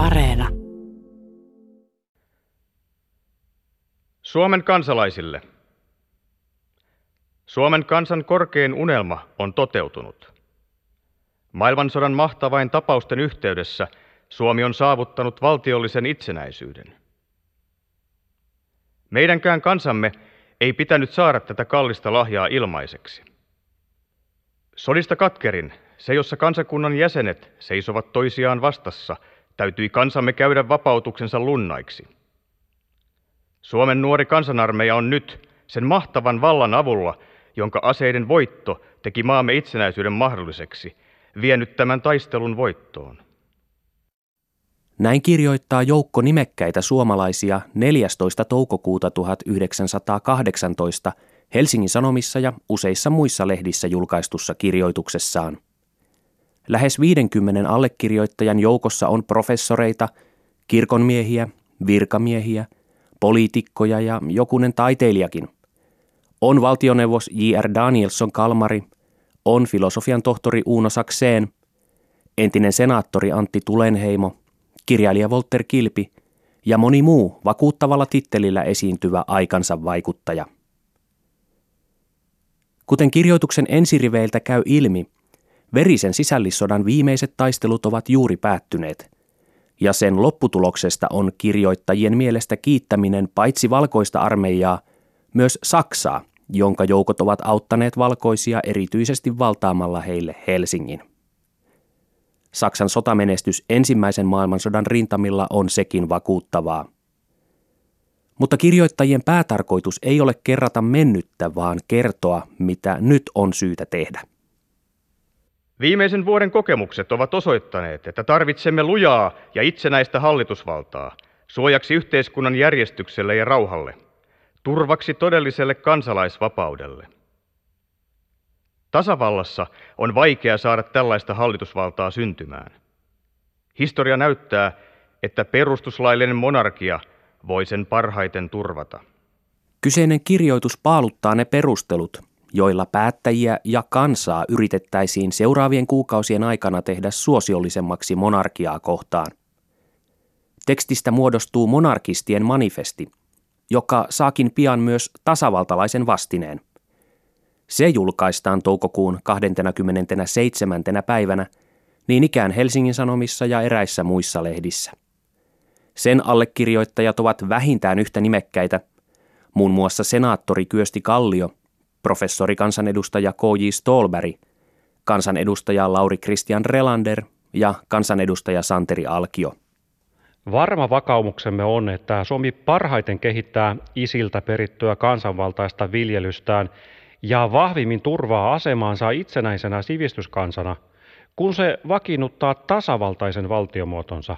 Areena. Suomen kansalaisille. Suomen kansan korkein unelma on toteutunut. Maailmansodan mahtavain tapausten yhteydessä Suomi on saavuttanut valtiollisen itsenäisyyden. Meidänkään kansamme ei pitänyt saada tätä kallista lahjaa ilmaiseksi. Sodista katkerin, se jossa kansakunnan jäsenet seisovat toisiaan vastassa, täytyi kansamme käydä vapautuksensa lunnaiksi. Suomen nuori kansanarmeija on nyt sen mahtavan vallan avulla, jonka aseiden voitto teki maamme itsenäisyyden mahdolliseksi, vienyt tämän taistelun voittoon. Näin kirjoittaa joukko nimekkäitä suomalaisia 14. toukokuuta 1918 Helsingin Sanomissa ja useissa muissa lehdissä julkaistussa kirjoituksessaan. Lähes 50 allekirjoittajan joukossa on professoreita, kirkonmiehiä, virkamiehiä, poliitikkoja ja jokunen taiteilijakin. On valtioneuvos J.R. Danielson Kalmari, on filosofian tohtori Uuno Sakseen, entinen senaattori Antti Tulenheimo, kirjailija Walter Kilpi ja moni muu vakuuttavalla tittelillä esiintyvä aikansa vaikuttaja. Kuten kirjoituksen ensiriveiltä käy ilmi, verisen sisällissodan viimeiset taistelut ovat juuri päättyneet, ja sen lopputuloksesta on kirjoittajien mielestä kiittäminen paitsi valkoista armeijaa, myös Saksaa, jonka joukot ovat auttaneet valkoisia erityisesti valtaamalla heille Helsingin. Saksan sotamenestys ensimmäisen maailmansodan rintamilla on sekin vakuuttavaa. Mutta kirjoittajien päätarkoitus ei ole kerrata mennyttä, vaan kertoa, mitä nyt on syytä tehdä. Viimeisen vuoden kokemukset ovat osoittaneet, että tarvitsemme lujaa ja itsenäistä hallitusvaltaa suojaksi yhteiskunnan järjestykselle ja rauhalle, turvaksi todelliselle kansalaisvapaudelle. Tasavallassa on vaikea saada tällaista hallitusvaltaa syntymään. Historia näyttää, että perustuslaillinen monarkia voi sen parhaiten turvata. Kyseinen kirjoitus paaluttaa ne perustelut, joilla päättäjiä ja kansaa yritettäisiin seuraavien kuukausien aikana tehdä suosiollisemmaksi monarkiaa kohtaan. Tekstistä muodostuu monarkistien manifesti, joka saakin pian myös tasavaltalaisen vastineen – se julkaistaan toukokuun 27. päivänä niin ikään Helsingin Sanomissa ja eräissä muissa lehdissä. Sen allekirjoittajat ovat vähintään yhtä nimekkäitä, muun muassa senaattori Kyösti Kallio, professori kansanedustaja K.J. Stolberg, kansanedustaja Lauri Christian Relander ja kansanedustaja Santeri Alkio. Varma vakaumuksemme on, että Suomi parhaiten kehittää isiltä perittyä kansanvaltaista viljelystään – ja vahvimmin turvaa asemaansa itsenäisenä sivistyskansana, kun se vakiinnuttaa tasavaltaisen valtiomuotonsa,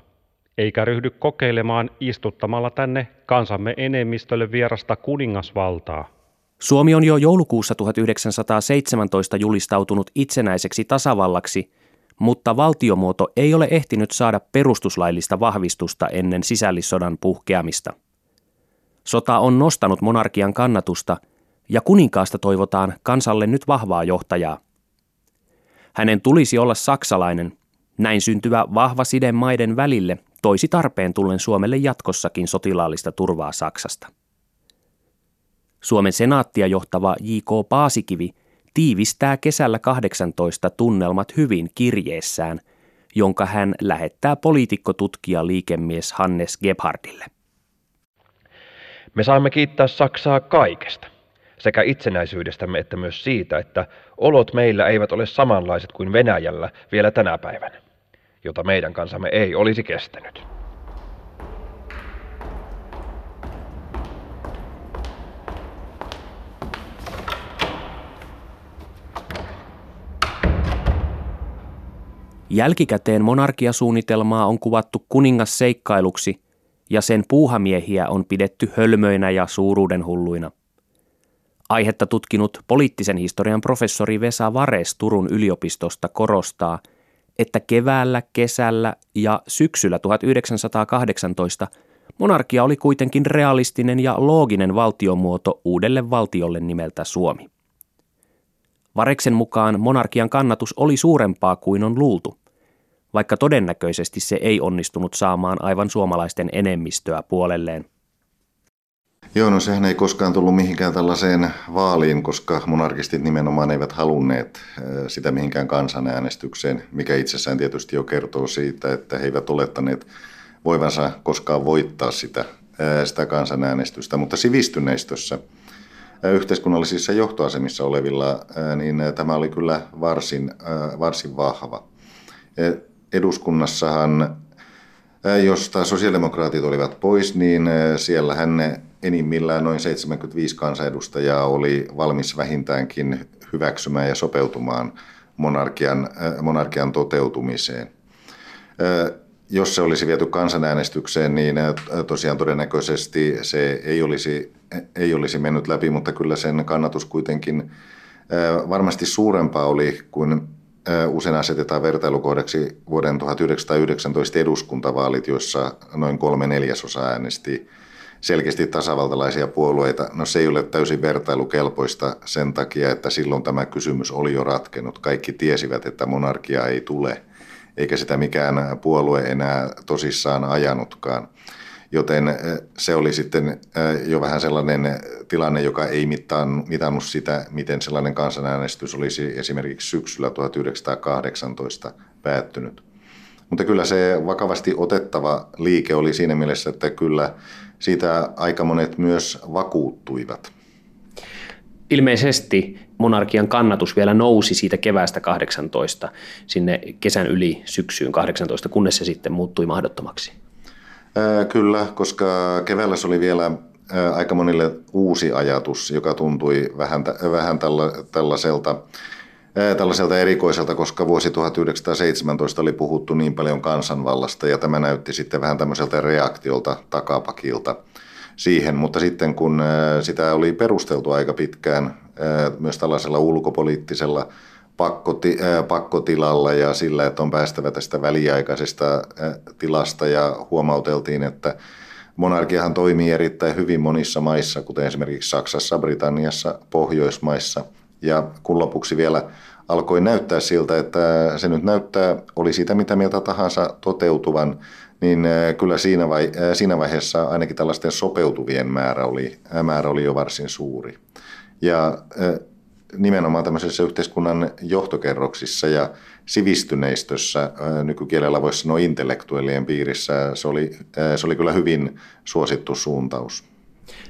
eikä ryhdy kokeilemaan istuttamalla tänne kansamme enemmistölle vierasta kuningasvaltaa. Suomi on jo joulukuussa 1917 julistautunut itsenäiseksi tasavallaksi, mutta valtiomuoto ei ole ehtinyt saada perustuslaillista vahvistusta ennen sisällissodan puhkeamista. Sota on nostanut monarkian kannatusta – ja kuninkaasta toivotaan kansalle nyt vahvaa johtajaa. Hänen tulisi olla saksalainen, näin syntyvä vahva side maiden välille toisi tarpeen tullen Suomelle jatkossakin sotilaallista turvaa Saksasta. Suomen senaattia johtava J.K. Paasikivi tiivistää kesällä 18 tunnelmat hyvin kirjeessään, jonka hän lähettää poliitikkotutkija liikemies Hannes Gebhardille. Me saamme kiittää Saksaa kaikesta sekä itsenäisyydestämme että myös siitä, että olot meillä eivät ole samanlaiset kuin Venäjällä vielä tänä päivänä, jota meidän kansamme ei olisi kestänyt. Jälkikäteen monarkiasuunnitelmaa on kuvattu kuningasseikkailuksi ja sen puuhamiehiä on pidetty hölmöinä ja suuruudenhulluina – Aihetta tutkinut poliittisen historian professori Vesa Vares Turun yliopistosta korostaa, että keväällä, kesällä ja syksyllä 1918 monarkia oli kuitenkin realistinen ja looginen valtiomuoto uudelle valtiolle nimeltä Suomi. Vareksen mukaan monarkian kannatus oli suurempaa kuin on luultu, vaikka todennäköisesti se ei onnistunut saamaan aivan suomalaisten enemmistöä puolelleen. Joo, no sehän ei koskaan tullut mihinkään tällaiseen vaaliin, koska monarkistit nimenomaan eivät halunneet sitä mihinkään kansanäänestykseen, mikä itsessään tietysti jo kertoo siitä, että he eivät olettaneet voivansa koskaan voittaa sitä, sitä kansanäänestystä. Mutta sivistyneistössä, yhteiskunnallisissa johtoasemissa olevilla, niin tämä oli kyllä varsin, varsin vahva. Eduskunnassahan, josta sosiaalidemokraatit olivat pois, niin siellähän enimmillään noin 75 kansanedustajaa oli valmis vähintäänkin hyväksymään ja sopeutumaan monarkian, monarkian toteutumiseen. Jos se olisi viety kansanäänestykseen, niin tosiaan todennäköisesti se ei olisi, ei olisi mennyt läpi, mutta kyllä sen kannatus kuitenkin varmasti suurempaa oli kuin usein asetetaan vertailukohdaksi vuoden 1919 eduskuntavaalit, joissa noin kolme neljäsosa äänesti selkeästi tasavaltalaisia puolueita. No se ei ole täysin vertailukelpoista sen takia, että silloin tämä kysymys oli jo ratkennut. Kaikki tiesivät, että monarkia ei tule, eikä sitä mikään puolue enää tosissaan ajanutkaan. Joten se oli sitten jo vähän sellainen tilanne, joka ei mitannut sitä, miten sellainen kansanäänestys olisi esimerkiksi syksyllä 1918 päättynyt. Mutta kyllä se vakavasti otettava liike oli siinä mielessä, että kyllä siitä aika monet myös vakuuttuivat. Ilmeisesti monarkian kannatus vielä nousi siitä keväästä 18 sinne kesän yli syksyyn 18, kunnes se sitten muuttui mahdottomaksi. Kyllä, koska keväällä se oli vielä aika monille uusi ajatus, joka tuntui vähän, vähän tälla, tällaiselta tällaiselta erikoiselta, koska vuosi 1917 oli puhuttu niin paljon kansanvallasta ja tämä näytti sitten vähän tämmöiseltä reaktiolta takapakilta siihen, mutta sitten kun sitä oli perusteltu aika pitkään myös tällaisella ulkopoliittisella pakkoti, pakkotilalla ja sillä, että on päästävä tästä väliaikaisesta tilasta ja huomauteltiin, että monarkiahan toimii erittäin hyvin monissa maissa, kuten esimerkiksi Saksassa, Britanniassa, Pohjoismaissa – ja kun lopuksi vielä alkoi näyttää siltä, että se nyt näyttää, oli sitä mitä mieltä tahansa toteutuvan, niin äh, kyllä siinä, vai, äh, siinä vaiheessa ainakin tällaisten sopeutuvien määrä oli, äh, määrä oli jo varsin suuri. Ja nimenomaan tämmöisessä yhteiskunnan johtokerroksissa ja sivistyneistössä, nykykielellä voisi sanoa intellektuellien piirissä, se oli, se oli kyllä hyvin suosittu suuntaus.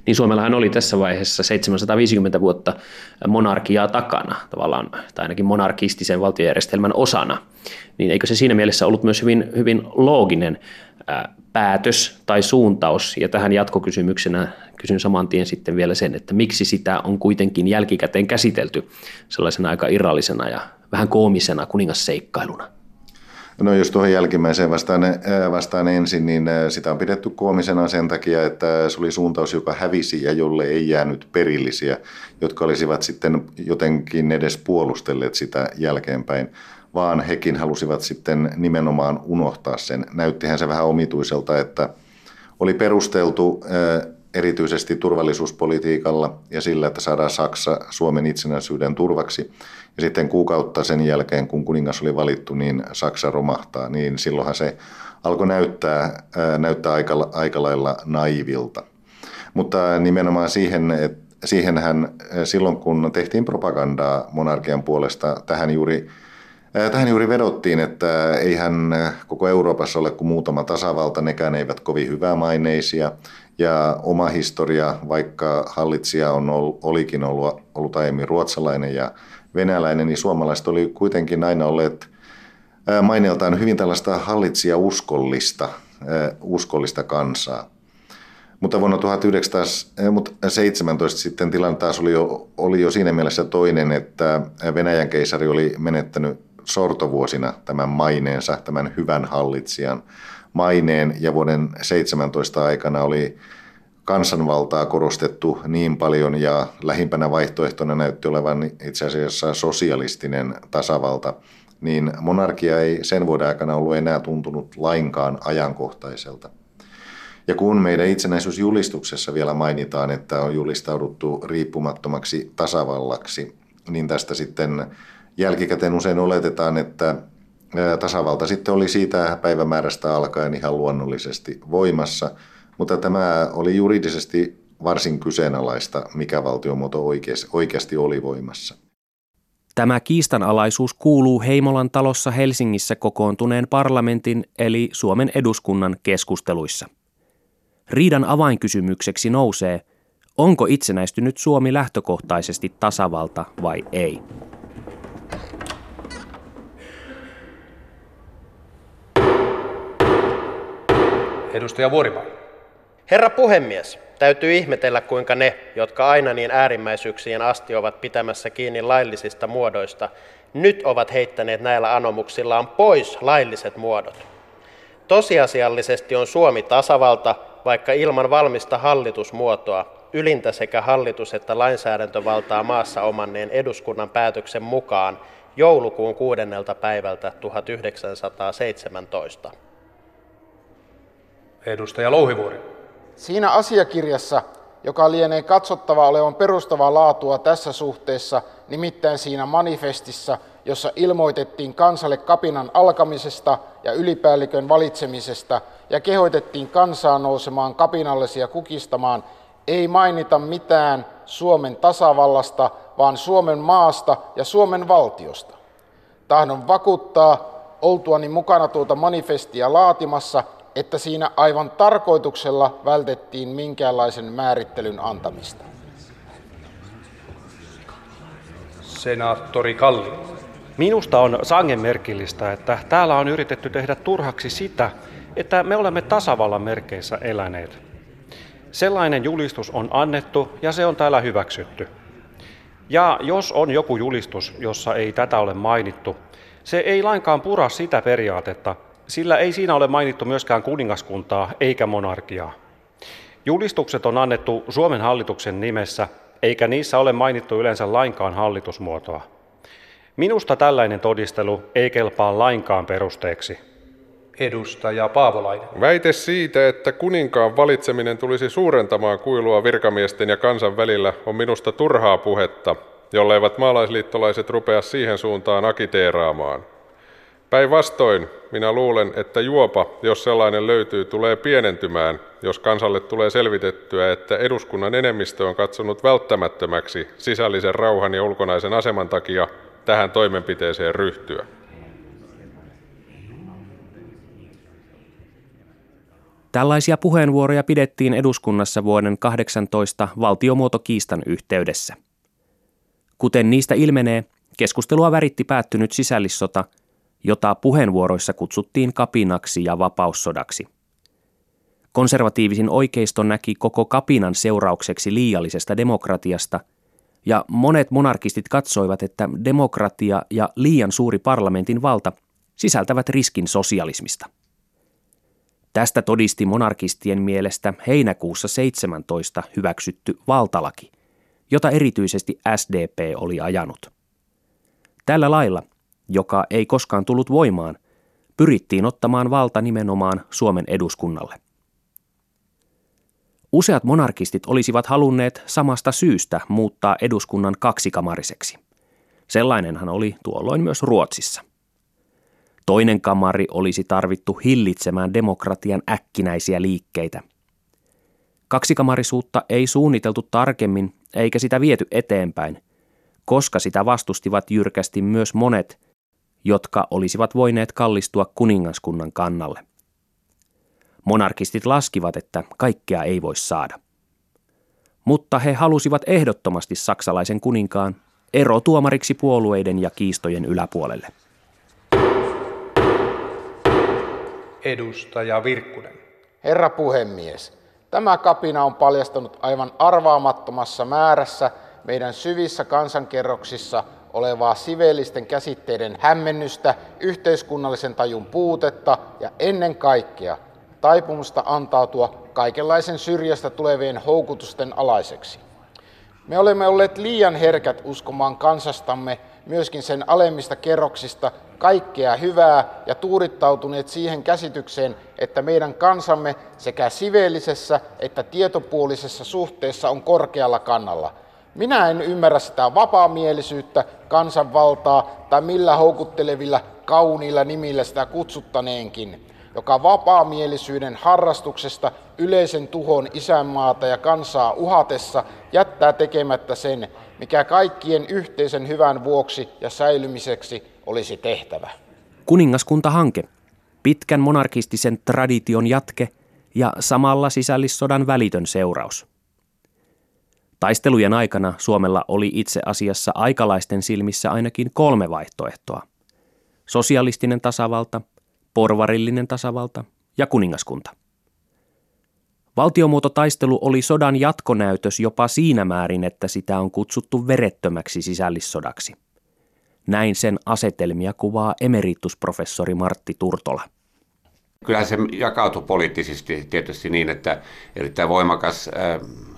Niin Suomellahan oli tässä vaiheessa 750 vuotta monarkiaa takana, tavallaan, tai ainakin monarkistisen valtiojärjestelmän osana. Niin eikö se siinä mielessä ollut myös hyvin, hyvin looginen päätös tai suuntaus, ja tähän jatkokysymyksenä kysyn saman tien sitten vielä sen, että miksi sitä on kuitenkin jälkikäteen käsitelty sellaisena aika irrallisena ja vähän koomisena kuningasseikkailuna. No jos tuohon jälkimmäiseen vastaan, vastaan ensin, niin sitä on pidetty koomisena sen takia, että se oli suuntaus, joka hävisi ja jolle ei jäänyt perillisiä, jotka olisivat sitten jotenkin edes puolustelleet sitä jälkeenpäin, vaan hekin halusivat sitten nimenomaan unohtaa sen. Näyttihän se vähän omituiselta, että oli perusteltu erityisesti turvallisuuspolitiikalla ja sillä, että saadaan Saksa Suomen itsenäisyyden turvaksi. Ja sitten kuukautta sen jälkeen, kun kuningas oli valittu, niin Saksa romahtaa, niin silloinhan se alkoi näyttää, näyttää aika, aika lailla naivilta. Mutta nimenomaan siihen, että siihenhän silloin, kun tehtiin propagandaa monarkian puolesta, tähän juuri Tähän juuri vedottiin, että eihän koko Euroopassa ole kuin muutama tasavalta, nekään eivät kovin hyvämaineisia. Ja oma historia, vaikka hallitsija on ollut, olikin ollut, ollut aiemmin ruotsalainen ja venäläinen, niin suomalaiset oli kuitenkin aina olleet maineeltaan hyvin tällaista hallitsija uskollista, uskollista kansaa. Mutta vuonna 1917 sitten tilanne taas oli jo, oli jo siinä mielessä toinen, että Venäjän keisari oli menettänyt sortovuosina tämän maineensa, tämän hyvän hallitsijan maineen ja vuoden 17 aikana oli kansanvaltaa korostettu niin paljon ja lähimpänä vaihtoehtona näytti olevan itse asiassa sosialistinen tasavalta, niin monarkia ei sen vuoden aikana ollut enää tuntunut lainkaan ajankohtaiselta. Ja kun meidän itsenäisyysjulistuksessa vielä mainitaan, että on julistauduttu riippumattomaksi tasavallaksi, niin tästä sitten jälkikäteen usein oletetaan, että tasavalta sitten oli siitä päivämäärästä alkaen ihan luonnollisesti voimassa, mutta tämä oli juridisesti varsin kyseenalaista, mikä valtiomuoto oikeasti oli voimassa. Tämä kiistanalaisuus kuuluu Heimolan talossa Helsingissä kokoontuneen parlamentin eli Suomen eduskunnan keskusteluissa. Riidan avainkysymykseksi nousee, onko itsenäistynyt Suomi lähtökohtaisesti tasavalta vai ei. Edustaja Vuorimaa. Herra puhemies, täytyy ihmetellä, kuinka ne, jotka aina niin äärimmäisyyksien asti ovat pitämässä kiinni laillisista muodoista, nyt ovat heittäneet näillä anomuksillaan pois lailliset muodot. Tosiasiallisesti on Suomi tasavalta, vaikka ilman valmista hallitusmuotoa, ylintä sekä hallitus- että lainsäädäntövaltaa maassa omanneen eduskunnan päätöksen mukaan joulukuun kuudennelta päivältä 1917. Edustaja Louhivuori. Siinä asiakirjassa, joka lienee katsottava olevan perustavaa laatua tässä suhteessa, nimittäin siinä manifestissa, jossa ilmoitettiin kansalle kapinan alkamisesta ja ylipäällikön valitsemisesta ja kehoitettiin kansaa nousemaan kapinallisia kukistamaan, ei mainita mitään Suomen tasavallasta, vaan Suomen maasta ja Suomen valtiosta. Tahdon vakuuttaa oltuani mukana tuota manifestia laatimassa, että siinä aivan tarkoituksella vältettiin minkäänlaisen määrittelyn antamista. Senaattori Kalli. Minusta on sangenmerkillistä, että täällä on yritetty tehdä turhaksi sitä, että me olemme tasavallan merkeissä eläneet. Sellainen julistus on annettu ja se on täällä hyväksytty. Ja jos on joku julistus, jossa ei tätä ole mainittu, se ei lainkaan pura sitä periaatetta, sillä ei siinä ole mainittu myöskään kuningaskuntaa eikä monarkiaa. Julistukset on annettu Suomen hallituksen nimessä, eikä niissä ole mainittu yleensä lainkaan hallitusmuotoa. Minusta tällainen todistelu ei kelpaa lainkaan perusteeksi. Edustaja Paavolainen. Väite siitä, että kuninkaan valitseminen tulisi suurentamaan kuilua virkamiesten ja kansan välillä, on minusta turhaa puhetta, jolleivat maalaisliittolaiset rupea siihen suuntaan akiteeraamaan. Päinvastoin minä luulen, että juopa, jos sellainen löytyy, tulee pienentymään, jos kansalle tulee selvitettyä, että eduskunnan enemmistö on katsonut välttämättömäksi sisällisen rauhan ja ulkonaisen aseman takia tähän toimenpiteeseen ryhtyä. Tällaisia puheenvuoroja pidettiin eduskunnassa vuoden 18 valtiomuotokiistan yhteydessä. Kuten niistä ilmenee, keskustelua väritti päättynyt sisällissota – jota puheenvuoroissa kutsuttiin kapinaksi ja vapaussodaksi. Konservatiivisin oikeisto näki koko kapinan seuraukseksi liiallisesta demokratiasta, ja monet monarkistit katsoivat, että demokratia ja liian suuri parlamentin valta sisältävät riskin sosialismista. Tästä todisti monarkistien mielestä heinäkuussa 17 hyväksytty valtalaki, jota erityisesti SDP oli ajanut. Tällä lailla joka ei koskaan tullut voimaan, pyrittiin ottamaan valta nimenomaan Suomen eduskunnalle. Useat monarkistit olisivat halunneet samasta syystä muuttaa eduskunnan kaksikamariseksi. Sellainenhan oli tuolloin myös Ruotsissa. Toinen kamari olisi tarvittu hillitsemään demokratian äkkinäisiä liikkeitä. Kaksikamarisuutta ei suunniteltu tarkemmin eikä sitä viety eteenpäin, koska sitä vastustivat jyrkästi myös monet jotka olisivat voineet kallistua kuningaskunnan kannalle. Monarkistit laskivat, että kaikkea ei voi saada. Mutta he halusivat ehdottomasti saksalaisen kuninkaan erotuomariksi puolueiden ja kiistojen yläpuolelle. Edustaja Virkkunen. Herra puhemies, tämä kapina on paljastanut aivan arvaamattomassa määrässä meidän syvissä kansankerroksissa olevaa sivellisten käsitteiden hämmennystä, yhteiskunnallisen tajun puutetta ja ennen kaikkea taipumusta antautua kaikenlaisen syrjästä tulevien houkutusten alaiseksi. Me olemme olleet liian herkät uskomaan kansastamme myöskin sen alemmista kerroksista kaikkea hyvää ja tuurittautuneet siihen käsitykseen, että meidän kansamme sekä siveellisessä että tietopuolisessa suhteessa on korkealla kannalla – minä en ymmärrä sitä vapaamielisyyttä, kansanvaltaa tai millä houkuttelevilla kauniilla nimillä sitä kutsuttaneenkin, joka vapaamielisyyden harrastuksesta yleisen tuhon isänmaata ja kansaa uhatessa jättää tekemättä sen, mikä kaikkien yhteisen hyvän vuoksi ja säilymiseksi olisi tehtävä. Kuningaskuntahanke, pitkän monarkistisen tradition jatke ja samalla sisällissodan välitön seuraus. Taistelujen aikana Suomella oli itse asiassa aikalaisten silmissä ainakin kolme vaihtoehtoa. Sosialistinen tasavalta, porvarillinen tasavalta ja kuningaskunta. Valtiomuototaistelu oli sodan jatkonäytös jopa siinä määrin, että sitä on kutsuttu verettömäksi sisällissodaksi. Näin sen asetelmia kuvaa emeritusprofessori Martti Turtola. Kyllä se jakautui poliittisesti tietysti niin, että erittäin voimakas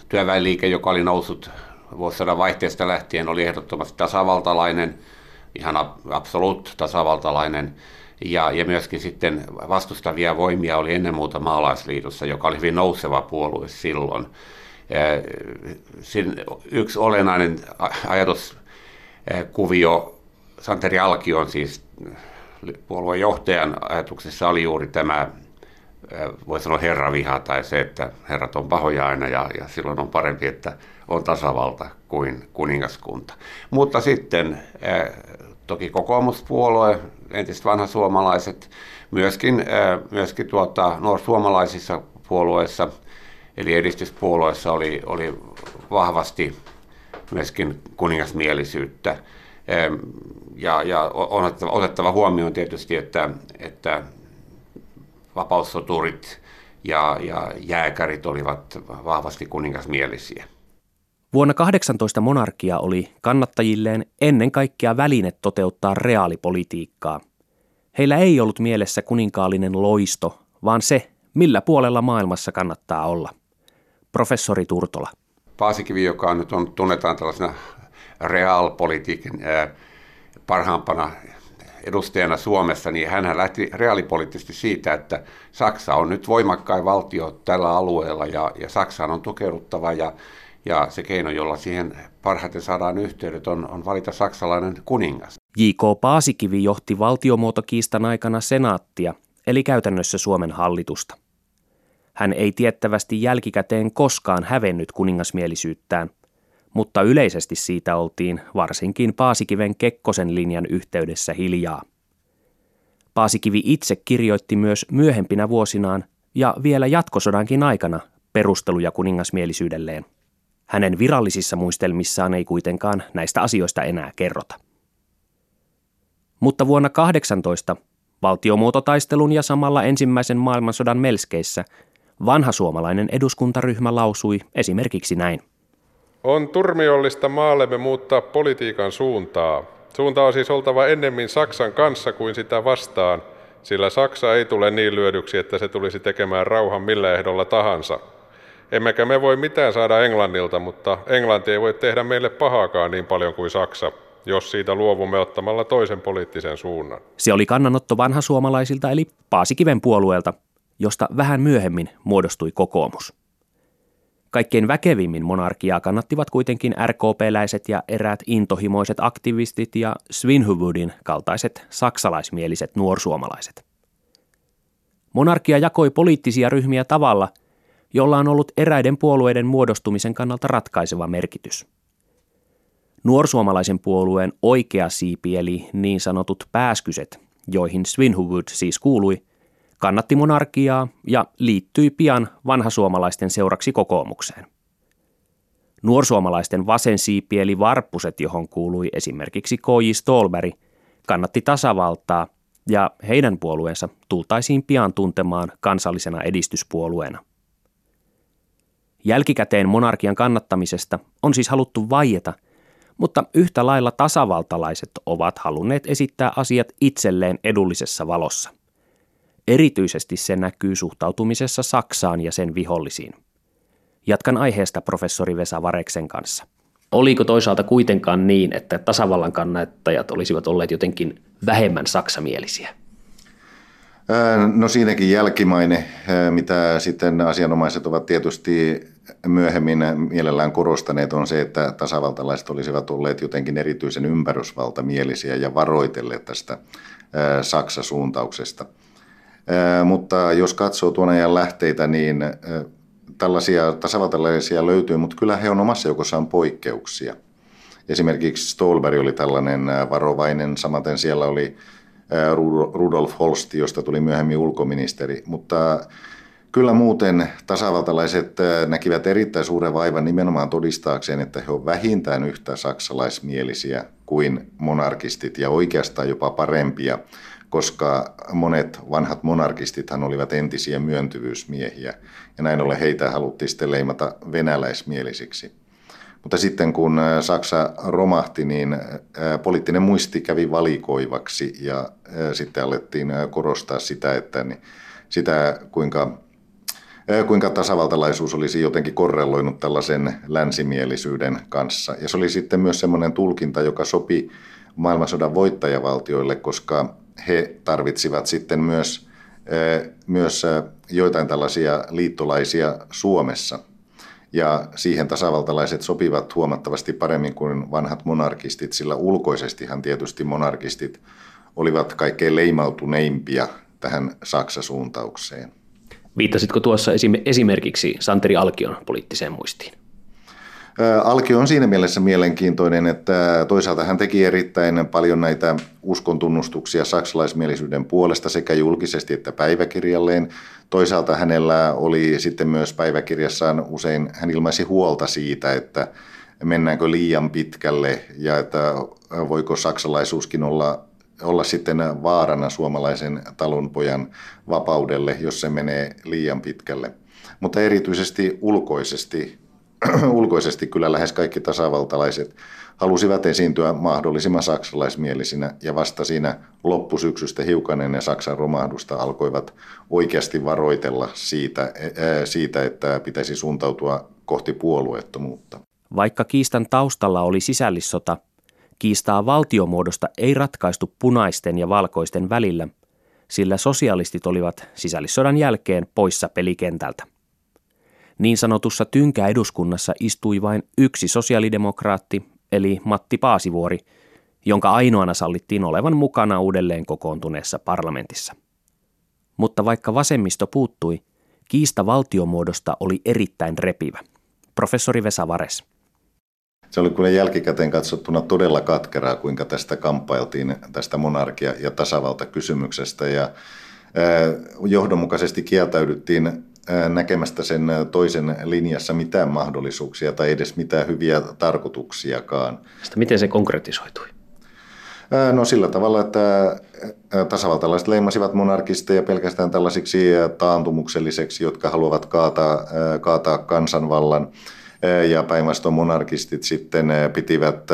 työväenliike, joka oli noussut vuosisadan vaihteesta lähtien, oli ehdottomasti tasavaltalainen, ihan absoluut tasavaltalainen. Ja, ja myöskin sitten vastustavia voimia oli ennen muuta maalaisliitossa, joka oli hyvin nouseva puolue silloin. Yksi olennainen ajatuskuvio Santeri Alkion siis puolueen johtajan ajatuksessa oli juuri tämä, voi sanoa herraviha tai se, että herrat on pahoja aina ja, ja silloin on parempi, että on tasavalta kuin kuningaskunta. Mutta sitten toki kokoomuspuolue, entiset suomalaiset, myöskin, myöskin tuota, suomalaisissa puolueissa, eli edistyspuolueissa oli, oli vahvasti myöskin kuningasmielisyyttä. Ja, ja on otettava huomioon tietysti, että, että vapaussoturit ja, ja jääkärit olivat vahvasti kuningasmielisiä. Vuonna 18 monarkia oli kannattajilleen ennen kaikkea väline toteuttaa reaalipolitiikkaa. Heillä ei ollut mielessä kuninkaallinen loisto, vaan se, millä puolella maailmassa kannattaa olla. Professori Turtola. Paasikivi, joka nyt on, tunnetaan tällaisena realpolitiikan parhaampana edustajana Suomessa, niin hän lähti reaalipoliittisesti siitä, että Saksa on nyt voimakkain valtio tällä alueella ja, ja Saksaan on tukeuduttava ja, ja se keino, jolla siihen parhaiten saadaan yhteydet, on, on valita saksalainen kuningas. J.K. Paasikivi johti valtiomuotokiistan aikana senaattia, eli käytännössä Suomen hallitusta. Hän ei tiettävästi jälkikäteen koskaan hävennyt kuningasmielisyyttään – mutta yleisesti siitä oltiin varsinkin Paasikiven Kekkosen linjan yhteydessä hiljaa. Paasikivi itse kirjoitti myös myöhempinä vuosinaan ja vielä jatkosodankin aikana perusteluja kuningasmielisyydelleen. Hänen virallisissa muistelmissaan ei kuitenkaan näistä asioista enää kerrota. Mutta vuonna 18 valtiomuototaistelun ja samalla ensimmäisen maailmansodan melskeissä vanha suomalainen eduskuntaryhmä lausui esimerkiksi näin. On turmiollista maallemme muuttaa politiikan suuntaa. Suunta on siis oltava ennemmin Saksan kanssa kuin sitä vastaan, sillä Saksa ei tule niin lyödyksi, että se tulisi tekemään rauhan millä ehdolla tahansa. Emmekä me voi mitään saada Englannilta, mutta Englanti ei voi tehdä meille pahaakaan niin paljon kuin Saksa, jos siitä luovumme ottamalla toisen poliittisen suunnan. Se oli kannanotto vanha suomalaisilta eli Paasikiven puolueelta, josta vähän myöhemmin muodostui kokoomus. Kaikkein väkevimmin monarkiaa kannattivat kuitenkin RKP-läiset ja eräät intohimoiset aktivistit ja Svinhuvudin kaltaiset saksalaismieliset nuorsuomalaiset. Monarkia jakoi poliittisia ryhmiä tavalla, jolla on ollut eräiden puolueiden muodostumisen kannalta ratkaiseva merkitys. Nuorsuomalaisen puolueen oikea siipi eli niin sanotut pääskyset, joihin Svinhuvud siis kuului – kannatti monarkiaa ja liittyi pian vanhasuomalaisten seuraksi kokoomukseen. Nuorsuomalaisten vasensiipi eli varppuset, johon kuului esimerkiksi K.J. Stolberg, kannatti tasavaltaa ja heidän puolueensa tultaisiin pian tuntemaan kansallisena edistyspuolueena. Jälkikäteen monarkian kannattamisesta on siis haluttu vaieta, mutta yhtä lailla tasavaltalaiset ovat halunneet esittää asiat itselleen edullisessa valossa – Erityisesti se näkyy suhtautumisessa Saksaan ja sen vihollisiin. Jatkan aiheesta professori Vesa Vareksen kanssa. Oliko toisaalta kuitenkaan niin, että tasavallan kannattajat olisivat olleet jotenkin vähemmän saksamielisiä? No siinäkin jälkimaine, mitä sitten asianomaiset ovat tietysti myöhemmin mielellään korostaneet on se, että tasavaltalaiset olisivat olleet jotenkin erityisen ympärysvaltamielisiä ja varoitelleet tästä Saksa-suuntauksesta. Mutta jos katsoo tuon ajan lähteitä, niin tällaisia tasavaltalaisia löytyy, mutta kyllä he on omassa joukossaan poikkeuksia. Esimerkiksi Stolberg oli tällainen varovainen, samaten siellä oli Rudolf Holst, josta tuli myöhemmin ulkoministeri, mutta Kyllä muuten tasavaltalaiset näkivät erittäin suuren vaivan nimenomaan todistaakseen, että he ovat vähintään yhtä saksalaismielisiä kuin monarkistit ja oikeastaan jopa parempia, koska monet vanhat monarkistithan olivat entisiä myöntyvyysmiehiä ja näin ollen heitä haluttiin sitten leimata venäläismielisiksi. Mutta sitten kun Saksa romahti, niin poliittinen muisti kävi valikoivaksi ja sitten alettiin korostaa sitä, että sitä kuinka kuinka tasavaltalaisuus olisi jotenkin korreloinut tällaisen länsimielisyyden kanssa. Ja se oli sitten myös semmoinen tulkinta, joka sopi maailmansodan voittajavaltioille, koska he tarvitsivat sitten myös, myös joitain tällaisia liittolaisia Suomessa. Ja siihen tasavaltalaiset sopivat huomattavasti paremmin kuin vanhat monarkistit, sillä ulkoisestihan tietysti monarkistit olivat kaikkein leimautuneimpia tähän Saksa-suuntaukseen. Viittasitko tuossa esimerkiksi Santeri Alkion poliittiseen muistiin? Alkio on siinä mielessä mielenkiintoinen, että toisaalta hän teki erittäin paljon näitä uskontunnustuksia saksalaismielisyyden puolesta sekä julkisesti että päiväkirjalleen. Toisaalta hänellä oli sitten myös päiväkirjassaan usein, hän ilmaisi huolta siitä, että mennäänkö liian pitkälle ja että voiko saksalaisuuskin olla olla sitten vaarana suomalaisen talonpojan vapaudelle, jos se menee liian pitkälle. Mutta erityisesti ulkoisesti, ulkoisesti kyllä lähes kaikki tasavaltalaiset halusivat esiintyä mahdollisimman saksalaismielisinä ja vasta siinä loppusyksystä hiukan ennen Saksan romahdusta alkoivat oikeasti varoitella siitä, siitä, että pitäisi suuntautua kohti puolueettomuutta. Vaikka kiistan taustalla oli sisällissota, Kiistaa valtiomuodosta ei ratkaistu punaisten ja valkoisten välillä, sillä sosialistit olivat sisällissodan jälkeen poissa pelikentältä. Niin sanotussa tynkä-eduskunnassa istui vain yksi sosiaalidemokraatti, eli Matti Paasivuori, jonka ainoana sallittiin olevan mukana uudelleen kokoontuneessa parlamentissa. Mutta vaikka vasemmisto puuttui, kiista valtiomuodosta oli erittäin repivä. Professori Vesa Vares se oli kyllä jälkikäteen katsottuna todella katkeraa, kuinka tästä kamppailtiin tästä monarkia- ja tasavaltakysymyksestä. Ja johdonmukaisesti kieltäydyttiin näkemästä sen toisen linjassa mitään mahdollisuuksia tai edes mitään hyviä tarkoituksiakaan. Sitä miten se konkretisoitui? No sillä tavalla, että tasavaltalaiset leimasivat monarkisteja pelkästään tällaisiksi taantumukselliseksi, jotka haluavat kaataa, kaataa kansanvallan ja päinvastoin monarkistit sitten pitivät,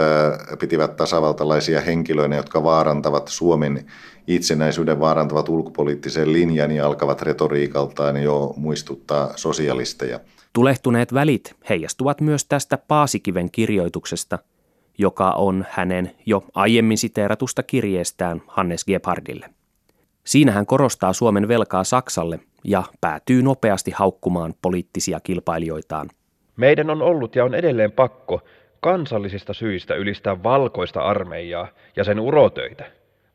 pitivät tasavaltalaisia henkilöitä, jotka vaarantavat Suomen itsenäisyyden, vaarantavat ulkopoliittisen linjan ja alkavat retoriikaltaan jo muistuttaa sosialisteja. Tulehtuneet välit heijastuvat myös tästä Paasikiven kirjoituksesta, joka on hänen jo aiemmin siteeratusta kirjeestään Hannes Gebhardille. Siinä hän korostaa Suomen velkaa Saksalle ja päätyy nopeasti haukkumaan poliittisia kilpailijoitaan – meidän on ollut ja on edelleen pakko kansallisista syistä ylistää valkoista armeijaa ja sen urotöitä,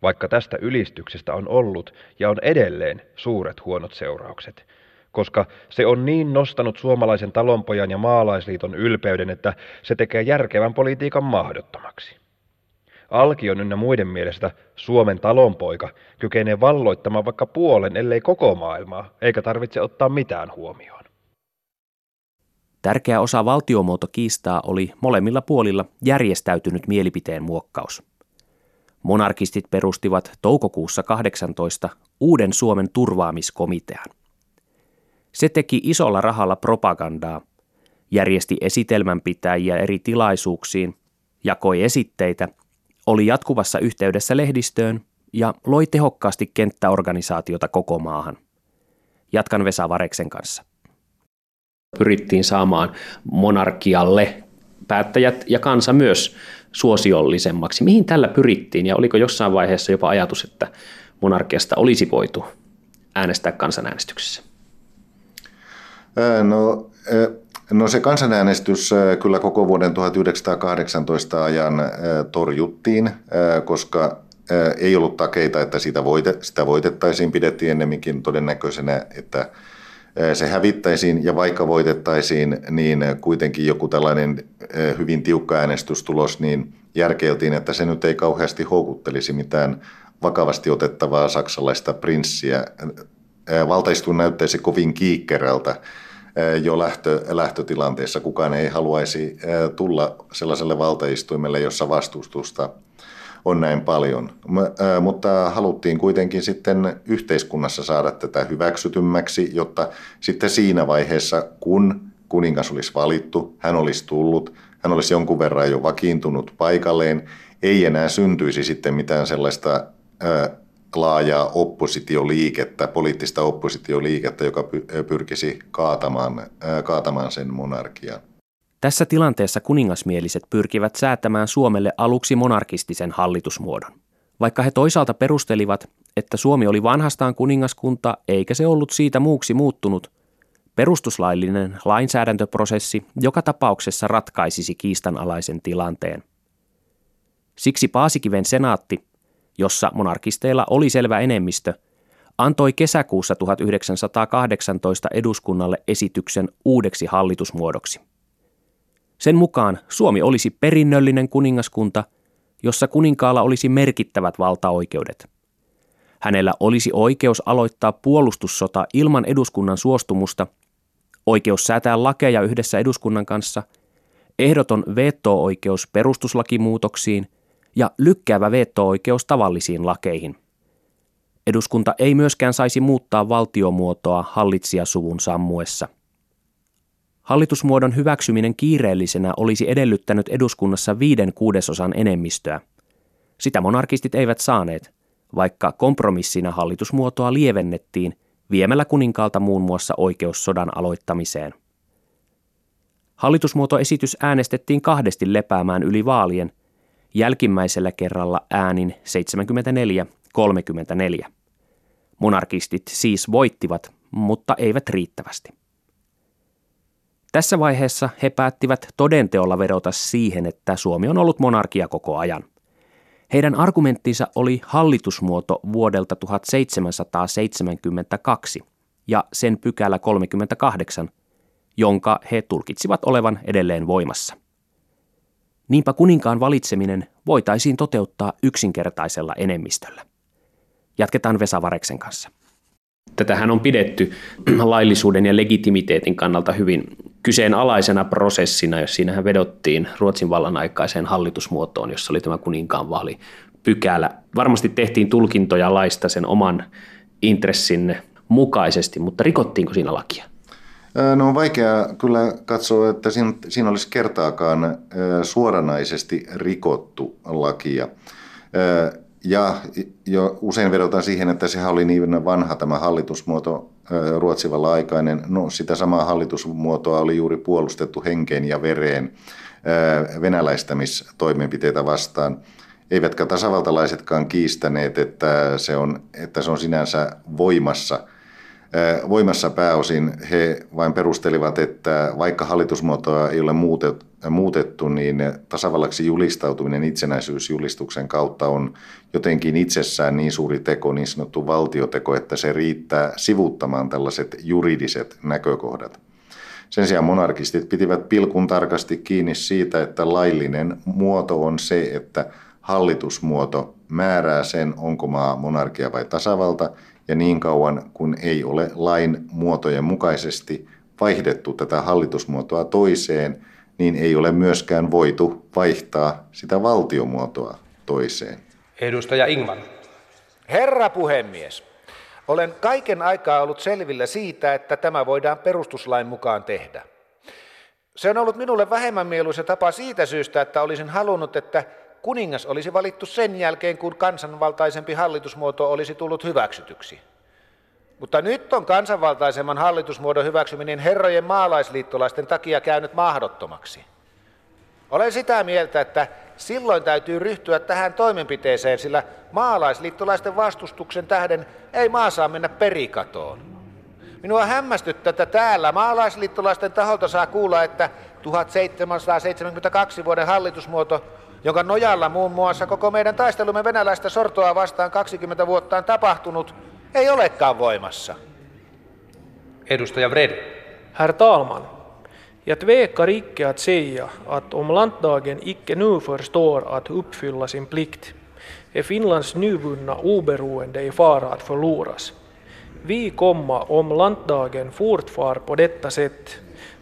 vaikka tästä ylistyksestä on ollut ja on edelleen suuret huonot seuraukset, koska se on niin nostanut suomalaisen talonpojan ja maalaisliiton ylpeyden, että se tekee järkevän politiikan mahdottomaksi. Alkion ynnä muiden mielestä Suomen talonpoika kykenee valloittamaan vaikka puolen, ellei koko maailmaa, eikä tarvitse ottaa mitään huomioon. Tärkeä osa valtiomuotokiistaa oli molemmilla puolilla järjestäytynyt mielipiteen muokkaus. Monarkistit perustivat toukokuussa 18 uuden Suomen turvaamiskomitean. Se teki isolla rahalla propagandaa, järjesti esitelmänpitäjiä eri tilaisuuksiin, jakoi esitteitä, oli jatkuvassa yhteydessä lehdistöön ja loi tehokkaasti kenttäorganisaatiota koko maahan. Jatkan Vesa Vareksen kanssa pyrittiin saamaan monarkialle päättäjät ja kansa myös suosiollisemmaksi. Mihin tällä pyrittiin ja oliko jossain vaiheessa jopa ajatus, että monarkiasta olisi voitu äänestää kansanäänestyksessä? No, No se kansanäänestys kyllä koko vuoden 1918 ajan torjuttiin, koska ei ollut takeita, että sitä voitettaisiin. Pidettiin ennemminkin todennäköisenä, että se hävittäisiin ja vaikka voitettaisiin, niin kuitenkin joku tällainen hyvin tiukka äänestystulos, niin järkeiltiin, että se nyt ei kauheasti houkuttelisi mitään vakavasti otettavaa saksalaista prinssiä. Valtaistuin näyttäisi kovin kiikkerältä jo lähtö, lähtötilanteessa. Kukaan ei haluaisi tulla sellaiselle valtaistuimelle, jossa vastustusta on näin paljon. Mutta haluttiin kuitenkin sitten yhteiskunnassa saada tätä hyväksytymmäksi, jotta sitten siinä vaiheessa, kun kuningas olisi valittu, hän olisi tullut, hän olisi jonkun verran jo vakiintunut paikalleen, ei enää syntyisi sitten mitään sellaista laajaa oppositioliikettä, poliittista oppositioliikettä, joka pyrkisi kaatamaan, kaatamaan sen monarkian. Tässä tilanteessa kuningasmieliset pyrkivät säätämään Suomelle aluksi monarkistisen hallitusmuodon. Vaikka he toisaalta perustelivat, että Suomi oli vanhastaan kuningaskunta eikä se ollut siitä muuksi muuttunut, perustuslaillinen lainsäädäntöprosessi joka tapauksessa ratkaisisi kiistanalaisen tilanteen. Siksi Paasikiven senaatti, jossa monarkisteilla oli selvä enemmistö, antoi kesäkuussa 1918 eduskunnalle esityksen uudeksi hallitusmuodoksi – sen mukaan Suomi olisi perinnöllinen kuningaskunta, jossa kuninkaalla olisi merkittävät valtaoikeudet. Hänellä olisi oikeus aloittaa puolustussota ilman eduskunnan suostumusta, oikeus säätää lakeja yhdessä eduskunnan kanssa, ehdoton veto-oikeus perustuslakimuutoksiin ja lykkäävä veto-oikeus tavallisiin lakeihin. Eduskunta ei myöskään saisi muuttaa valtiomuotoa hallitsijasuvun sammuessa – Hallitusmuodon hyväksyminen kiireellisenä olisi edellyttänyt eduskunnassa viiden kuudesosan enemmistöä. Sitä monarkistit eivät saaneet, vaikka kompromissina hallitusmuotoa lievennettiin viemällä kuninkaalta muun muassa oikeus sodan aloittamiseen. Hallitusmuotoesitys äänestettiin kahdesti lepäämään yli vaalien, jälkimmäisellä kerralla äänin 74-34. Monarkistit siis voittivat, mutta eivät riittävästi. Tässä vaiheessa he päättivät todenteolla vedota siihen, että Suomi on ollut monarkia koko ajan. Heidän argumenttinsa oli hallitusmuoto vuodelta 1772 ja sen pykälä 38, jonka he tulkitsivat olevan edelleen voimassa. Niinpä kuninkaan valitseminen voitaisiin toteuttaa yksinkertaisella enemmistöllä. Jatketaan Vesa Vareksen kanssa. Tätähän on pidetty laillisuuden ja legitimiteetin kannalta hyvin kyseenalaisena prosessina, jos siinähän vedottiin Ruotsin vallan aikaiseen hallitusmuotoon, jossa oli tämä kuninkaan vaali pykälä. Varmasti tehtiin tulkintoja laista sen oman intressin mukaisesti, mutta rikottiinko siinä lakia? No on vaikea kyllä katsoa, että siinä, siinä olisi kertaakaan suoranaisesti rikottu lakia. Ja jo usein vedotaan siihen, että sehän oli niin vanha tämä hallitusmuoto Ruotsivalla aikainen. No sitä samaa hallitusmuotoa oli juuri puolustettu henkeen ja vereen venäläistämistoimenpiteitä vastaan. Eivätkä tasavaltalaisetkaan kiistäneet, että se on, että se on sinänsä voimassa – voimassa pääosin he vain perustelivat, että vaikka hallitusmuotoa ei ole muutettu, niin tasavallaksi julistautuminen itsenäisyysjulistuksen kautta on jotenkin itsessään niin suuri teko, niin sanottu valtioteko, että se riittää sivuttamaan tällaiset juridiset näkökohdat. Sen sijaan monarkistit pitivät pilkun tarkasti kiinni siitä, että laillinen muoto on se, että hallitusmuoto määrää sen, onko maa monarkia vai tasavalta, ja niin kauan kun ei ole lain muotojen mukaisesti vaihdettu tätä hallitusmuotoa toiseen, niin ei ole myöskään voitu vaihtaa sitä valtiomuotoa toiseen. Edustaja Ingman. Herra puhemies, olen kaiken aikaa ollut selvillä siitä, että tämä voidaan perustuslain mukaan tehdä. Se on ollut minulle vähemmän mieluisa tapa siitä syystä, että olisin halunnut, että kuningas olisi valittu sen jälkeen, kun kansanvaltaisempi hallitusmuoto olisi tullut hyväksytyksi. Mutta nyt on kansanvaltaisemman hallitusmuodon hyväksyminen herrojen maalaisliittolaisten takia käynyt mahdottomaksi. Olen sitä mieltä, että silloin täytyy ryhtyä tähän toimenpiteeseen, sillä maalaisliittolaisten vastustuksen tähden ei maa saa mennä perikatoon. Minua hämmästyttää, että täällä maalaisliittolaisten taholta saa kuulla, että 1772 vuoden hallitusmuoto, jonka nojalla muun muassa koko meidän taistelumme venäläistä sortoa vastaan 20 vuotta on tapahtunut, ei olekaan voimassa. Edustaja Vrede. Herr talman! Jag tvekar icke att säga att om lantdagen icke nu förstår att uppfylla sin plikt är Finlands nyvunna oberoende i fara att förloras. Vi komma om lantdagen fortfar på detta sätt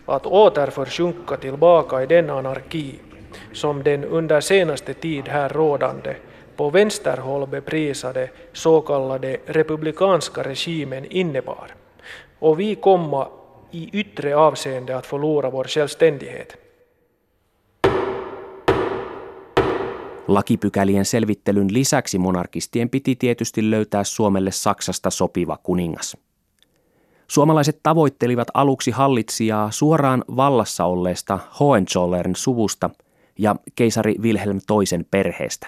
att åter försjunka tillbaka i den anarki som den under senaste tid här rådande på vänsterhåll beprisade så kallade republikanska regimen innebar. Och vi komma i yttre avseende att förlora vår självständighet. Lakipykälien selvittelyn lisäksi monarkistien piti tietysti löytää Suomelle Saksasta sopiva kuningas. Suomalaiset tavoittelivat aluksi hallitsijaa suoraan vallassa olleesta Hohenzollern suvusta ja keisari Wilhelm toisen perheestä,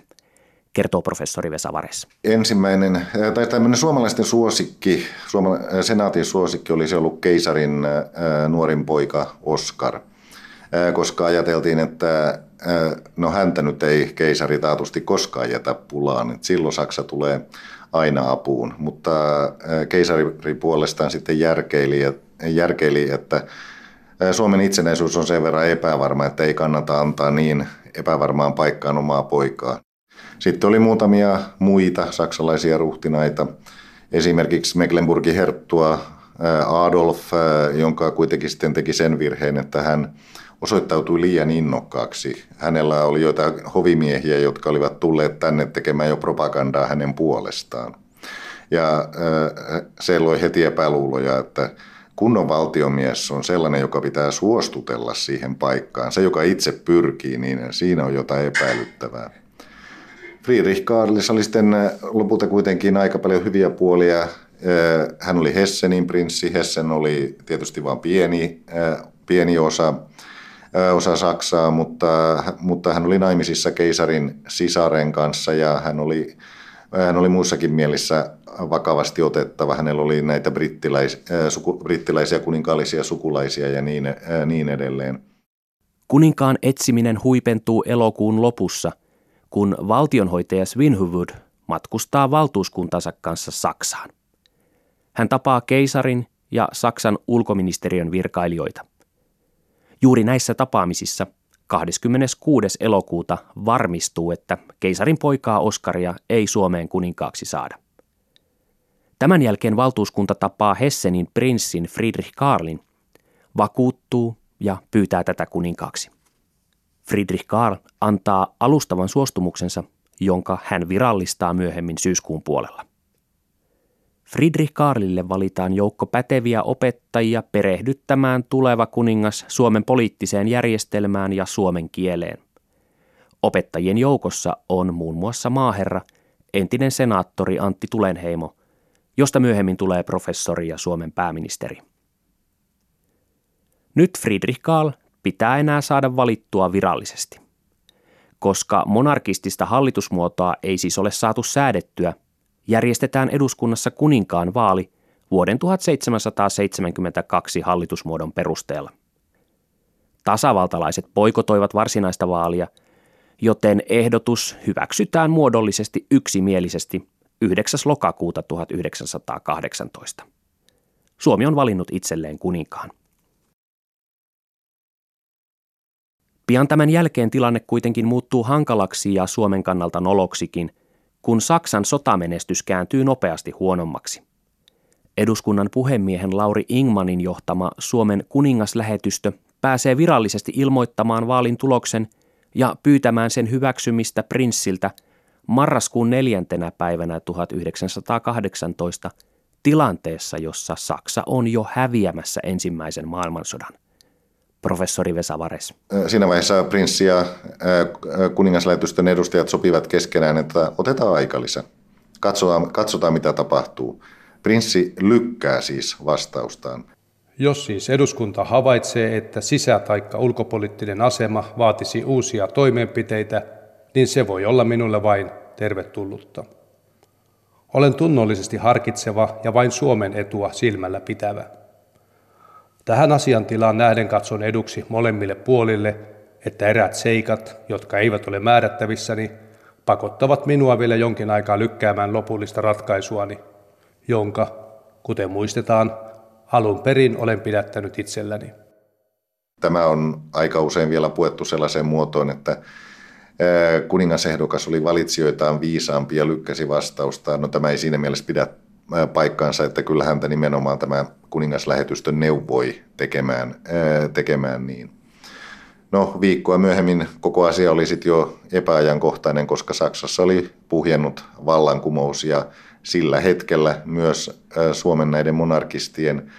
kertoo professori Vesa Vares. Ensimmäinen, tai tämmöinen suomalaisten suosikki, suoma, senaatin suosikki olisi ollut keisarin nuorin poika Oskar, koska ajateltiin, että no häntä nyt ei keisari taatusti koskaan jätä pulaan, että silloin Saksa tulee aina apuun, mutta keisari puolestaan sitten järkeili, järkeili, että Suomen itsenäisyys on sen verran epävarma, että ei kannata antaa niin epävarmaan paikkaan omaa poikaa. Sitten oli muutamia muita saksalaisia ruhtinaita, esimerkiksi Mecklenburgin herttua Adolf, jonka kuitenkin sitten teki sen virheen, että hän osoittautui liian innokkaaksi. Hänellä oli joitain hovimiehiä, jotka olivat tulleet tänne tekemään jo propagandaa hänen puolestaan. Ja se loi heti epäluuloja, että kunnon valtiomies on sellainen, joka pitää suostutella siihen paikkaan. Se, joka itse pyrkii, niin siinä on jotain epäilyttävää. Friedrich Karlis oli sitten lopulta kuitenkin aika paljon hyviä puolia. Hän oli Hessenin prinssi. Hessen oli tietysti vain pieni, pieni osa osa Saksaa, mutta, mutta hän oli naimisissa keisarin sisaren kanssa ja hän oli, hän oli muissakin mielissä vakavasti otettava. Hänellä oli näitä brittiläis, suku, brittiläisiä kuninkaallisia sukulaisia ja niin, niin edelleen. Kuninkaan etsiminen huipentuu elokuun lopussa, kun valtionhoitaja Svinhuvud matkustaa valtuuskuntansa kanssa Saksaan. Hän tapaa keisarin ja Saksan ulkoministeriön virkailijoita – Juuri näissä tapaamisissa 26. elokuuta varmistuu, että keisarin poikaa Oskaria ei Suomeen kuninkaaksi saada. Tämän jälkeen valtuuskunta tapaa Hessenin prinssin Friedrich Karlin, vakuuttuu ja pyytää tätä kuninkaaksi. Friedrich Karl antaa alustavan suostumuksensa, jonka hän virallistaa myöhemmin syyskuun puolella. Friedrich Karlille valitaan joukko päteviä opettajia perehdyttämään tuleva kuningas Suomen poliittiseen järjestelmään ja suomen kieleen. Opettajien joukossa on muun muassa maaherra, entinen senaattori Antti Tulenheimo, josta myöhemmin tulee professori ja Suomen pääministeri. Nyt Friedrich Karl pitää enää saada valittua virallisesti. Koska monarkistista hallitusmuotoa ei siis ole saatu säädettyä – järjestetään eduskunnassa kuninkaan vaali vuoden 1772 hallitusmuodon perusteella. Tasavaltalaiset poikotoivat varsinaista vaalia, joten ehdotus hyväksytään muodollisesti yksimielisesti 9. lokakuuta 1918. Suomi on valinnut itselleen kuninkaan. Pian tämän jälkeen tilanne kuitenkin muuttuu hankalaksi ja Suomen kannalta noloksikin – kun Saksan sotamenestys kääntyy nopeasti huonommaksi. Eduskunnan puhemiehen Lauri Ingmanin johtama Suomen kuningaslähetystö pääsee virallisesti ilmoittamaan vaalin tuloksen ja pyytämään sen hyväksymistä prinssiltä marraskuun neljäntenä päivänä 1918 tilanteessa, jossa Saksa on jo häviämässä ensimmäisen maailmansodan professori Vesa Vares? Siinä vaiheessa prinssi ja kuningaslähetystön edustajat sopivat keskenään, että otetaan aikalisä. Katsotaan, katsotaan mitä tapahtuu. Prinssi lykkää siis vastaustaan. Jos siis eduskunta havaitsee, että sisä- tai ulkopoliittinen asema vaatisi uusia toimenpiteitä, niin se voi olla minulle vain tervetullutta. Olen tunnollisesti harkitseva ja vain Suomen etua silmällä pitävä. Tähän asiantilaan nähden katson eduksi molemmille puolille, että eräät seikat, jotka eivät ole määrättävissäni, pakottavat minua vielä jonkin aikaa lykkäämään lopullista ratkaisuani, jonka, kuten muistetaan, alun perin olen pidättänyt itselläni. Tämä on aika usein vielä puettu sellaiseen muotoon, että kuningasehdokas oli valitsijoitaan viisaampi ja lykkäsi vastausta. No tämä ei siinä mielessä pidä paikkaansa, että kyllä häntä nimenomaan tämä kuningaslähetystö neuvoi tekemään, tekemään niin. No viikkoa myöhemmin koko asia oli sitten jo epäajankohtainen, koska Saksassa oli puhjennut vallankumous ja sillä hetkellä myös Suomen näiden monarkistien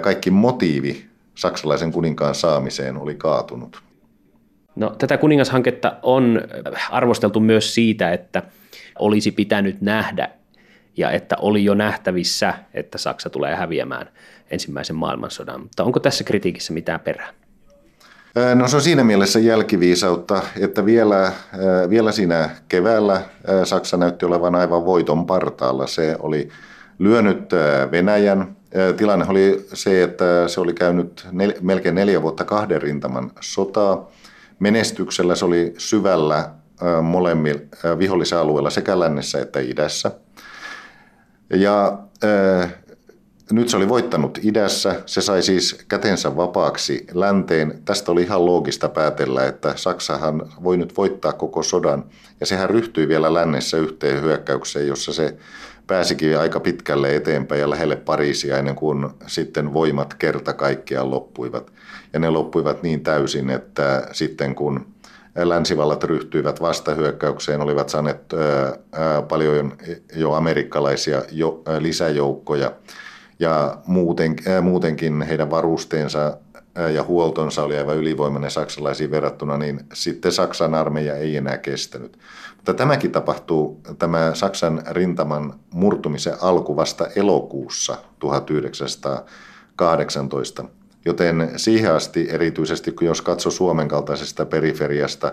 kaikki motiivi saksalaisen kuninkaan saamiseen oli kaatunut. No, tätä kuningashanketta on arvosteltu myös siitä, että olisi pitänyt nähdä ja että oli jo nähtävissä, että Saksa tulee häviämään ensimmäisen maailmansodan. Mutta onko tässä kritiikissä mitään perää? No se on siinä mielessä jälkiviisautta, että vielä, vielä siinä keväällä Saksa näytti olevan aivan voiton partaalla. Se oli lyönyt Venäjän. Tilanne oli se, että se oli käynyt nel, melkein neljä vuotta kahden rintaman sotaa. Menestyksellä se oli syvällä molemmilla vihollisalueilla sekä lännessä että idässä. Ja nyt se oli voittanut idässä, se sai siis kätensä vapaaksi länteen. Tästä oli ihan loogista päätellä, että Saksahan voi nyt voittaa koko sodan. Ja sehän ryhtyi vielä lännessä yhteen hyökkäykseen, jossa se pääsikin aika pitkälle eteenpäin ja lähelle Pariisia ennen kuin sitten voimat kerta kaikkiaan loppuivat. Ja ne loppuivat niin täysin, että sitten kun länsivallat ryhtyivät vastahyökkäykseen, olivat saaneet paljon jo amerikkalaisia jo, lisäjoukkoja ja muuten, muutenkin heidän varusteensa ja huoltonsa oli aivan ylivoimainen saksalaisiin verrattuna, niin sitten Saksan armeija ei enää kestänyt. Mutta tämäkin tapahtuu, tämä Saksan rintaman murtumisen alku vasta elokuussa 1918. Joten siihen asti, erityisesti jos katsoo Suomen kaltaisesta periferiasta,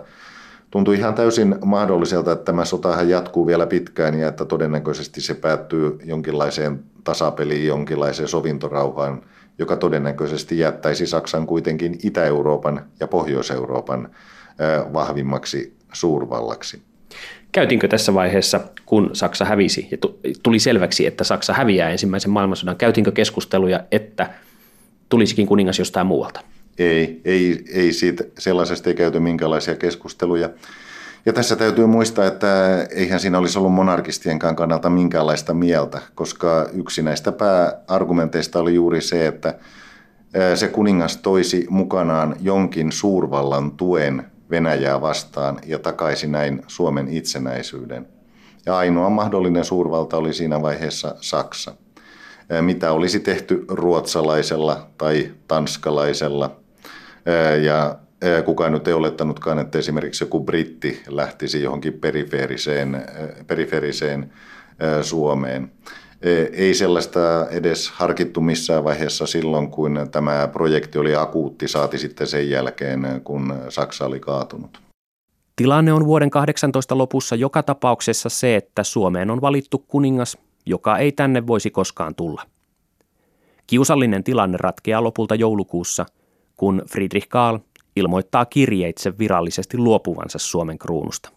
tuntui ihan täysin mahdolliselta, että tämä sotahan jatkuu vielä pitkään ja että todennäköisesti se päättyy jonkinlaiseen tasapeliin, jonkinlaiseen sovintorauhaan, joka todennäköisesti jättäisi Saksan kuitenkin Itä-Euroopan ja Pohjois-Euroopan vahvimmaksi suurvallaksi. Käytinkö tässä vaiheessa, kun Saksa hävisi ja tuli selväksi, että Saksa häviää ensimmäisen maailmansodan, käytinkö keskusteluja, että tulisikin kuningas jostain muualta? Ei, ei, ei siitä, sellaisesta ei käyty minkälaisia keskusteluja. Ja tässä täytyy muistaa, että eihän siinä olisi ollut monarkistienkaan kannalta minkäänlaista mieltä, koska yksi näistä pääargumenteista oli juuri se, että se kuningas toisi mukanaan jonkin suurvallan tuen Venäjää vastaan ja takaisi näin Suomen itsenäisyyden. Ja ainoa mahdollinen suurvalta oli siinä vaiheessa Saksa. Mitä olisi tehty ruotsalaisella tai tanskalaisella ja kukaan nyt ei olettanutkaan, että esimerkiksi joku britti lähtisi johonkin perifeeriseen, periferiseen Suomeen. Ei sellaista edes harkittu missään vaiheessa silloin, kun tämä projekti oli akuutti, saati sitten sen jälkeen, kun Saksa oli kaatunut. Tilanne on vuoden 18 lopussa joka tapauksessa se, että Suomeen on valittu kuningas, joka ei tänne voisi koskaan tulla. Kiusallinen tilanne ratkeaa lopulta joulukuussa, kun Friedrich Karl ilmoittaa kirjeitse virallisesti luopuvansa Suomen kruunusta.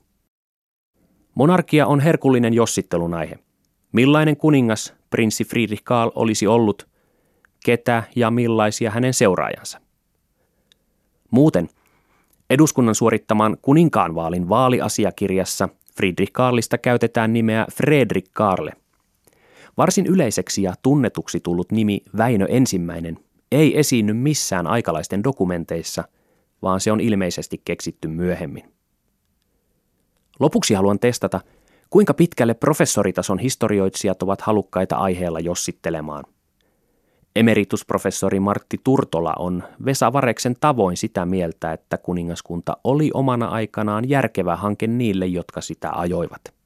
Monarkia on herkullinen jossittelun aihe. Millainen kuningas prinssi Friedrich Karl olisi ollut, ketä ja millaisia hänen seuraajansa? Muuten, eduskunnan suorittaman kuninkaanvaalin vaaliasiakirjassa Friedrich Karlista käytetään nimeä Fredrik Karle. Varsin yleiseksi ja tunnetuksi tullut nimi Väinö ensimmäinen ei esiinny missään aikalaisten dokumenteissa – vaan se on ilmeisesti keksitty myöhemmin. Lopuksi haluan testata, kuinka pitkälle professoritason historioitsijat ovat halukkaita aiheella jossittelemaan. Emeritusprofessori Martti Turtola on Vesa Vareksen tavoin sitä mieltä, että kuningaskunta oli omana aikanaan järkevä hanke niille, jotka sitä ajoivat.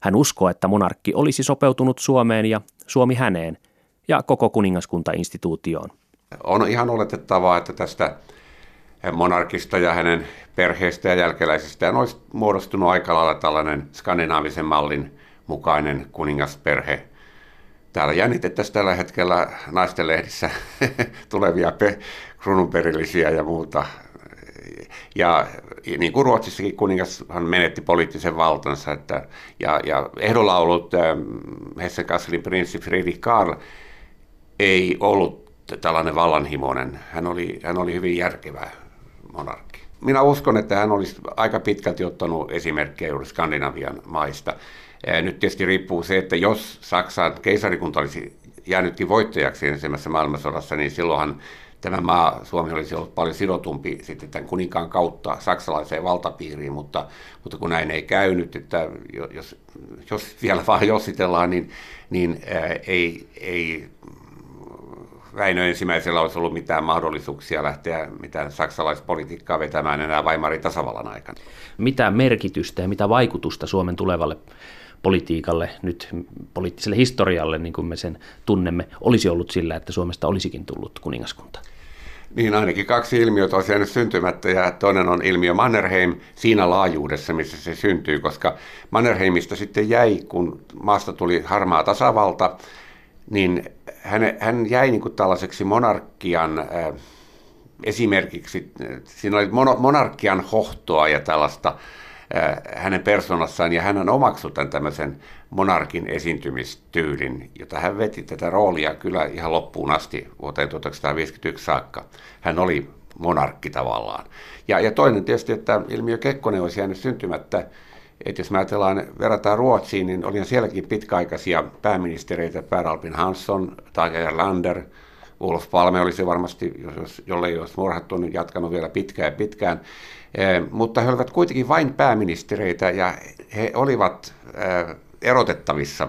Hän uskoo, että monarkki olisi sopeutunut Suomeen ja Suomi häneen ja koko kuningaskuntainstituutioon. On ihan oletettavaa, että tästä monarkista ja hänen perheestä ja jälkeläisistään olisi muodostunut aika lailla tällainen skandinaavisen mallin mukainen kuningasperhe. täällä jännitettäisiin tällä hetkellä naistenlehdissä tulevia pe- kruununperillisiä ja muuta. Ja niin kuin Ruotsissakin kuningashan menetti poliittisen valtansa, että, ja, ja ehdolla ollut äh, Hessen Kasselin prinssi Friedrich Karl ei ollut tällainen vallanhimoinen. Hän oli, hän oli hyvin järkevä monarkki. Minä uskon, että hän olisi aika pitkälti ottanut esimerkkejä juuri Skandinavian maista. Nyt tietysti riippuu se, että jos Saksan keisarikunta olisi jäänytkin voittajaksi ensimmäisessä maailmansodassa, niin silloinhan tämä maa, Suomi olisi ollut paljon sidotumpi sitten tämän kuninkaan kautta saksalaiseen valtapiiriin, mutta, mutta kun näin ei käynyt, että jos, jos vielä vaan jossitellaan, niin, niin ää, ei, ei Väinö ensimmäisellä olisi ollut mitään mahdollisuuksia lähteä mitään saksalaispolitiikkaa vetämään enää Weimarin tasavallan aikana. Mitä merkitystä ja mitä vaikutusta Suomen tulevalle politiikalle, nyt poliittiselle historialle, niin kuin me sen tunnemme, olisi ollut sillä, että Suomesta olisikin tullut kuningaskunta? Niin ainakin kaksi ilmiötä on jäänyt syntymättä ja toinen on ilmiö Mannerheim siinä laajuudessa, missä se syntyy, koska Mannerheimista sitten jäi, kun maasta tuli harmaa tasavalta, niin hän, hän jäi niin kuin tällaiseksi monarkian äh, esimerkiksi, siinä oli monarkian hohtoa ja tällaista äh, hänen persoonassaan, ja hän omaksui tämän tämmöisen monarkin esiintymistyylin, jota hän veti tätä roolia kyllä ihan loppuun asti vuoteen 1951 saakka. Hän oli monarkki tavallaan. Ja, ja toinen tietysti, että ilmiö Kekkonen olisi jäänyt syntymättä, että jos me ajatellaan, verrataan Ruotsiin, niin oli sielläkin pitkäaikaisia pääministereitä, Per Albin Hansson, Tage Erlander, Olof Palme olisi varmasti, jos, jolle ei olisi morhattu, niin jatkanut vielä pitkään ja pitkään. Eh, mutta he olivat kuitenkin vain pääministereitä ja he olivat eh, erotettavissa,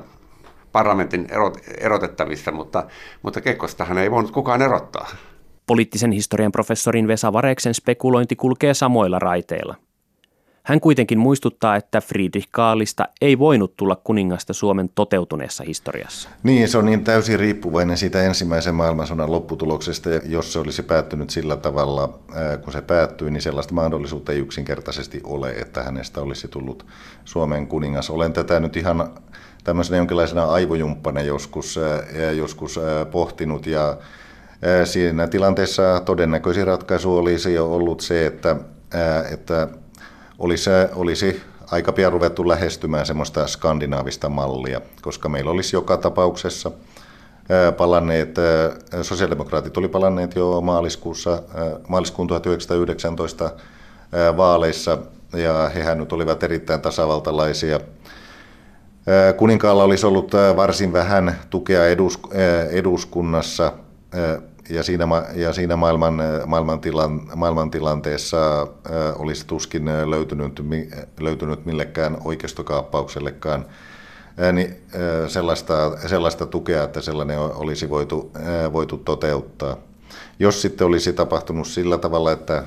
parlamentin erot, erotettavissa, mutta, mutta Kekkostahan ei voinut kukaan erottaa. Poliittisen historian professorin Vesa Vareksen spekulointi kulkee samoilla raiteilla – hän kuitenkin muistuttaa, että Friedrich Kaalista ei voinut tulla kuningasta Suomen toteutuneessa historiassa. Niin, se on niin täysin riippuvainen siitä ensimmäisen maailmansodan lopputuloksesta. Jos se olisi päättynyt sillä tavalla, kun se päättyi, niin sellaista mahdollisuutta ei yksinkertaisesti ole, että hänestä olisi tullut Suomen kuningas. Olen tätä nyt ihan tämmöisenä jonkinlaisena aivojumppana joskus, joskus pohtinut ja Siinä tilanteessa todennäköisin ratkaisu olisi jo ollut se, että, että olisi, olisi aika pian ruvettu lähestymään semmoista skandinaavista mallia, koska meillä olisi joka tapauksessa palanneet, sosiaalidemokraatit oli palanneet jo maaliskuussa, maaliskuun 1919 vaaleissa, ja hehän nyt olivat erittäin tasavaltalaisia. Kuninkaalla olisi ollut varsin vähän tukea edus, eduskunnassa, ja siinä, ja siinä maailman, maailmantilan, maailmantilanteessa olisi tuskin löytynyt, löytynyt millekään oikeistokaappauksellekaan niin sellaista, sellaista tukea, että sellainen olisi voitu, voitu toteuttaa. Jos sitten olisi tapahtunut sillä tavalla, että,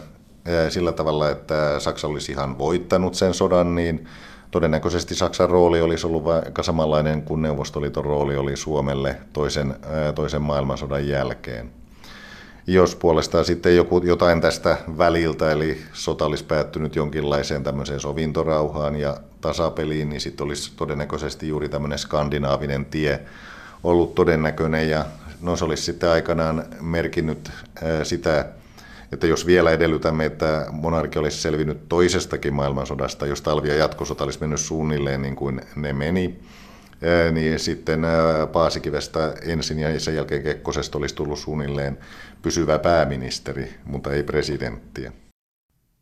sillä tavalla, että Saksa olisi ihan voittanut sen sodan, niin todennäköisesti Saksan rooli olisi ollut aika samanlainen kuin Neuvostoliiton rooli oli Suomelle toisen, toisen maailmansodan jälkeen. Jos puolestaan sitten joku, jotain tästä väliltä, eli sota olisi päättynyt jonkinlaiseen tämmöiseen sovintorauhaan ja tasapeliin, niin sitten olisi todennäköisesti juuri tämmöinen skandinaavinen tie ollut todennäköinen, ja no se olisi sitten aikanaan merkinnyt sitä, että jos vielä edellytämme, että monarki olisi selvinnyt toisestakin maailmansodasta, jos talvi- ja jatkosota olisi mennyt suunnilleen niin kuin ne meni, niin sitten Paasikivestä ensin ja sen jälkeen Kekkosesta olisi tullut suunnilleen pysyvä pääministeri, mutta ei presidenttiä.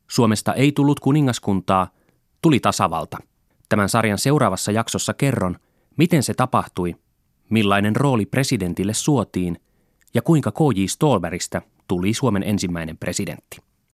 Suomesta ei tullut kuningaskuntaa, tuli tasavalta. Tämän sarjan seuraavassa jaksossa kerron, miten se tapahtui, millainen rooli presidentille suotiin ja kuinka K.J. Stolbergistä tuli Suomen ensimmäinen presidentti.